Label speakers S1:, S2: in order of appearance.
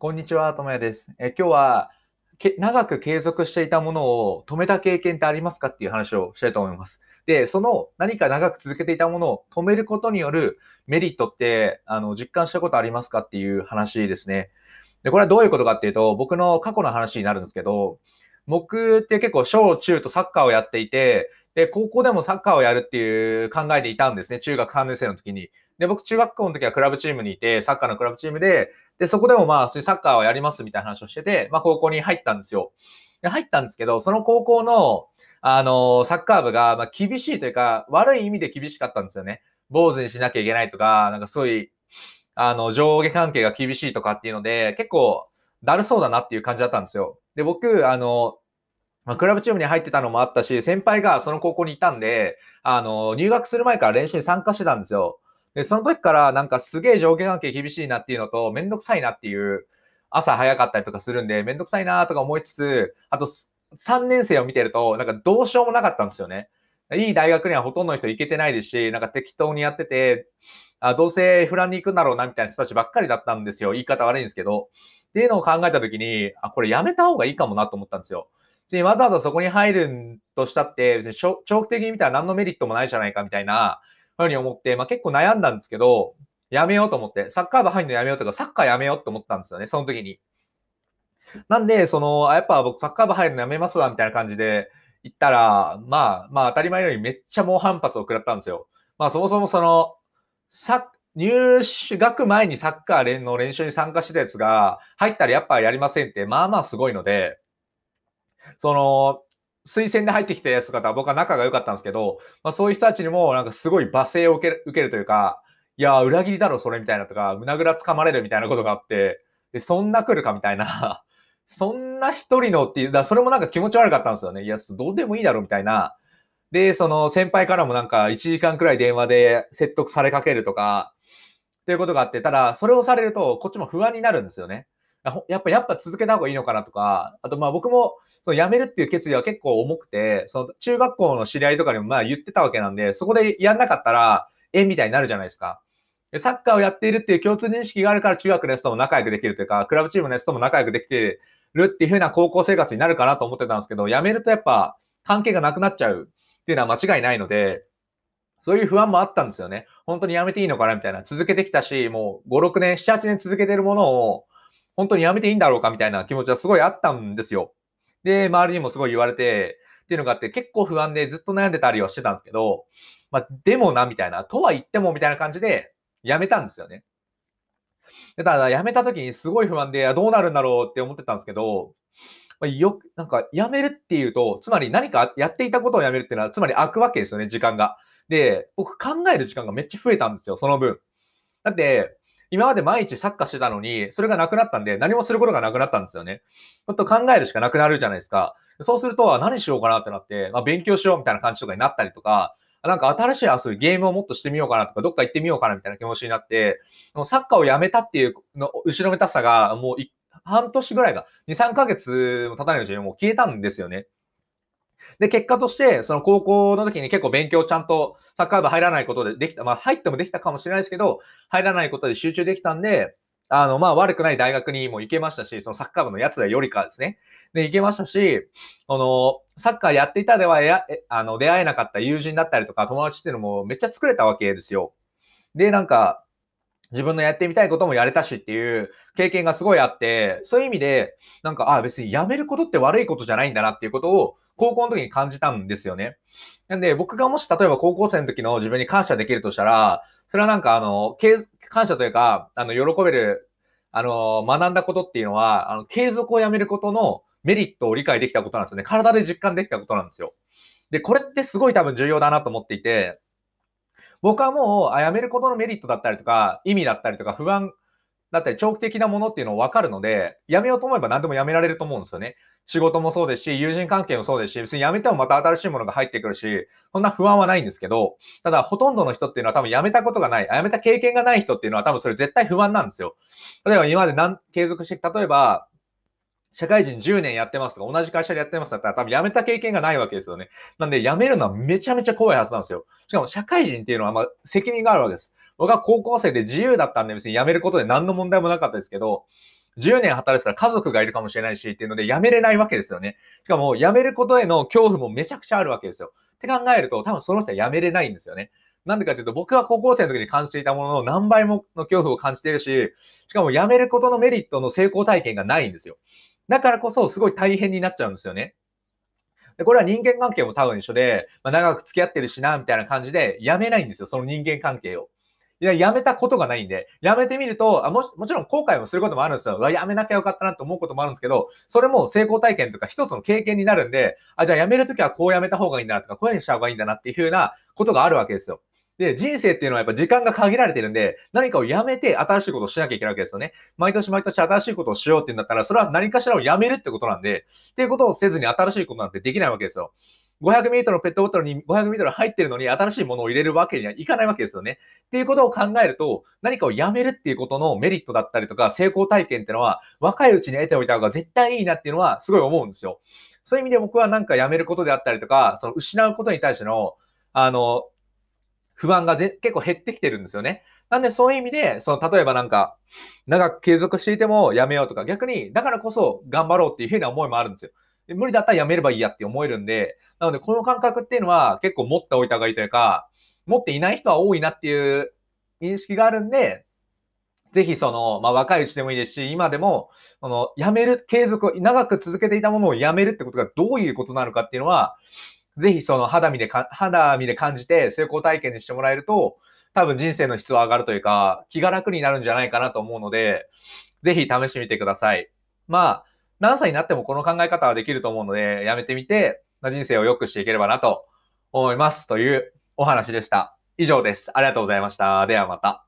S1: こんにちは、ともやです。え今日はけ、長く継続していたものを止めた経験ってありますかっていう話をしたいと思います。で、その何か長く続けていたものを止めることによるメリットって、あの、実感したことありますかっていう話ですね。で、これはどういうことかっていうと、僕の過去の話になるんですけど、僕って結構小中とサッカーをやっていて、で、高校でもサッカーをやるっていう考えでいたんですね。中学3年生の時に。で、僕中学校の時はクラブチームにいて、サッカーのクラブチームで、で、そこでもまあ、そういうサッカーをやりますみたいな話をしてて、まあ、高校に入ったんですよ。で、入ったんですけど、その高校の、あの、サッカー部が、まあ、厳しいというか、悪い意味で厳しかったんですよね。坊主にしなきゃいけないとか、なんかそうい、あの、上下関係が厳しいとかっていうので、結構、だるそうだなっていう感じだったんですよ。で、僕、あの、まあ、クラブチームに入ってたのもあったし、先輩がその高校にいたんで、あの、入学する前から練習に参加してたんですよ。で、その時からなんかすげえ上下関係厳しいなっていうのと、めんどくさいなっていう、朝早かったりとかするんで、めんどくさいなとか思いつつ、あと3年生を見てると、なんかどうしようもなかったんですよね。いい大学にはほとんどの人行けてないですし、なんか適当にやってて、あどうせフランに行くんだろうなみたいな人たちばっかりだったんですよ。言い方悪いんですけど。っていうのを考えたときに、あ、これやめた方がいいかもなと思ったんですよ。別にわざわざそこに入るとしたって、別に長期的に見たら何のメリットもないじゃないかみたいなふうに思って、まあ結構悩んだんですけど、やめようと思って、サッカー部入るのやめようとか、サッカーやめようと思ったんですよね、その時に。なんで、その、やっぱ僕サッカー部入るのやめますわ、みたいな感じで言ったら、まあ、まあ当たり前のようにめっちゃ猛反発を食らったんですよ。まあそもそもその、さ、入学前にサッカーの練習に参加してたやつが、入ったらやっぱやりませんって、まあまあすごいので、その、推薦で入ってきたやつとかとは僕は仲が良かったんですけど、まあ、そういう人たちにもなんかすごい罵声を受ける受けるというか、いや、裏切りだろ、それみたいなとか、胸ぐらつかまれるみたいなことがあって、で、そんな来るかみたいな、そんな一人のっていう、だそれもなんか気持ち悪かったんですよね。いや、どうでもいいだろ、みたいな。で、その先輩からもなんか1時間くらい電話で説得されかけるとか、っていうことがあって、ただ、それをされると、こっちも不安になるんですよね。やっぱ、やっぱ続けた方がいいのかなとか、あとまあ僕も、その辞めるっていう決意は結構重くて、その中学校の知り合いとかにもまあ言ってたわけなんで、そこでやんなかったら、えみたいになるじゃないですか。サッカーをやっているっていう共通認識があるから中学のやつとも仲良くできるというか、クラブチームのやつとも仲良くできてるっていう風な高校生活になるかなと思ってたんですけど、辞めるとやっぱ関係がなくなっちゃうっていうのは間違いないので、そういう不安もあったんですよね。本当に辞めていいのかなみたいな。続けてきたし、もう5、6年、7、8年続けてるものを、本当にやめていいんだろうかみたいな気持ちはすごいあったんですよ。で、周りにもすごい言われて、っていうのがあって、結構不安でずっと悩んでたりはしてたんですけど、まあ、でもな、みたいな、とは言っても、みたいな感じで、やめたんですよね。でただ、やめた時にすごい不安で、どうなるんだろうって思ってたんですけど、まあ、よく、なんか、やめるっていうと、つまり何かやっていたことをやめるっていうのは、つまり空くわけですよね、時間が。で、僕考える時間がめっちゃ増えたんですよ、その分。だって、今まで毎日サッカーしてたのに、それがなくなったんで、何もすることがなくなったんですよね。ちょっと考えるしかなくなるじゃないですか。そうすると、何しようかなってなって、まあ、勉強しようみたいな感じとかになったりとか、なんか新しい遊び、ゲームをもっとしてみようかなとか、どっか行ってみようかなみたいな気持ちになって、サッカーをやめたっていうの、後ろめたさが、もう半年ぐらいが、2、3ヶ月も経たないうちにもう消えたんですよね。で、結果として、その高校の時に結構勉強ちゃんとサッカー部入らないことでできた。まあ入ってもできたかもしれないですけど、入らないことで集中できたんで、あの、まあ悪くない大学にも行けましたし、そのサッカー部のやつらよりかですね。で、行けましたし、あの、サッカーやっていたではや、あの、出会えなかった友人だったりとか友達っていうのもめっちゃ作れたわけですよ。で、なんか、自分のやってみたいこともやれたしっていう経験がすごいあって、そういう意味で、なんか、ああ、別にやめることって悪いことじゃないんだなっていうことを、高校の時に感じたんですよね。なんで、僕がもし例えば高校生の時の自分に感謝できるとしたら、それはなんかあの、感謝というか、あの、喜べる、あの、学んだことっていうのは、あの、継続をやめることのメリットを理解できたことなんですよね。体で実感できたことなんですよ。で、これってすごい多分重要だなと思っていて、僕はもう、あやめることのメリットだったりとか、意味だったりとか、不安だったり、長期的なものっていうのを分かるので、やめようと思えば何でもやめられると思うんですよね。仕事もそうですし、友人関係もそうですし、別に辞めてもまた新しいものが入ってくるし、そんな不安はないんですけど、ただほとんどの人っていうのは多分辞めたことがない、辞めた経験がない人っていうのは多分それ絶対不安なんですよ。例えば今まで何継続して、例えば、社会人10年やってますとか、同じ会社でやってますだったら多分辞めた経験がないわけですよね。なんで辞めるのはめちゃめちゃ怖いはずなんですよ。しかも社会人っていうのはま責任があるわけです。僕は高校生で自由だったんで別に辞めることで何の問題もなかったですけど、10年働いてたら家族がいるかもしれないしっていうので辞めれないわけですよね。しかも辞めることへの恐怖もめちゃくちゃあるわけですよ。って考えると多分その人は辞めれないんですよね。なんでかっていうと、僕は高校生の時に感じていたものの何倍もの恐怖を感じているし、しかも辞めることのメリットの成功体験がないんですよ。だからこそすごい大変になっちゃうんですよね。で、これは人間関係も多分一緒で、まあ、長く付き合ってるしな、みたいな感じで、辞めないんですよ、その人間関係を。いや、辞めたことがないんで、辞めてみると、あももちろん後悔もすることもあるんですよ。うわ、辞めなきゃよかったなって思うこともあるんですけど、それも成功体験とか一つの経験になるんで、あ、じゃあ辞めるときはこう辞めた方がいいんだなとか、こういうふうにした方がいいんだなっていうふうなことがあるわけですよ。で、人生っていうのはやっぱ時間が限られてるんで、何かをやめて新しいことをしなきゃいけないわけですよね。毎年毎年新しいことをしようって言うんだったら、それは何かしらをやめるってことなんで、っていうことをせずに新しいことなんてできないわけですよ。500ミリのペットボトルに500ミリ入ってるのに新しいものを入れるわけにはいかないわけですよね。っていうことを考えると、何かをやめるっていうことのメリットだったりとか、成功体験っていうのは、若いうちに得ておいた方が絶対いいなっていうのはすごい思うんですよ。そういう意味で僕はなんかやめることであったりとか、その失うことに対しての、あの、不安がぜ結構減ってきてるんですよね。なんでそういう意味で、その例えばなんか、長く継続していてもやめようとか、逆にだからこそ頑張ろうっていうふうな思いもあるんですよ。無理だったらやめればいいやって思えるんで、なのでこの感覚っていうのは結構持っておいた方がいいというか、持っていない人は多いなっていう認識があるんで、ぜひその、まあ若いうちでもいいですし、今でも、その、やめる、継続、長く続けていたものをやめるってことがどういうことなのかっていうのは、ぜひその肌身でか、肌身で感じて成功体験にしてもらえると、多分人生の質は上がるというか、気が楽になるんじゃないかなと思うので、ぜひ試してみてください。まあ、何歳になってもこの考え方はできると思うので、やめてみて、人生を良くしていければなと思います。というお話でした。以上です。ありがとうございました。ではまた。